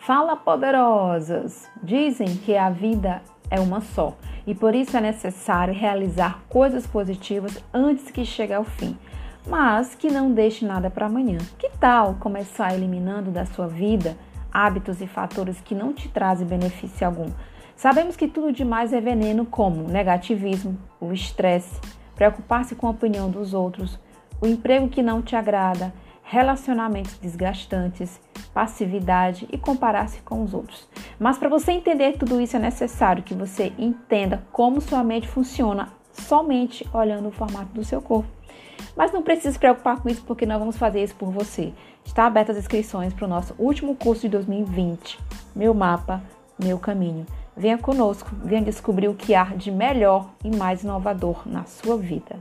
Fala poderosas! Dizem que a vida é uma só e por isso é necessário realizar coisas positivas antes que chegue ao fim, mas que não deixe nada para amanhã. Que tal começar eliminando da sua vida hábitos e fatores que não te trazem benefício algum? Sabemos que tudo demais é veneno, como negativismo, o estresse, preocupar-se com a opinião dos outros, o emprego que não te agrada, relacionamentos desgastantes, passividade e comparar-se com os outros. Mas para você entender tudo isso é necessário que você entenda como sua mente funciona somente olhando o formato do seu corpo. Mas não precisa se preocupar com isso porque nós vamos fazer isso por você. Está aberta as inscrições para o nosso último curso de 2020, Meu Mapa, Meu Caminho. Venha conosco, venha descobrir o que há de melhor e mais inovador na sua vida.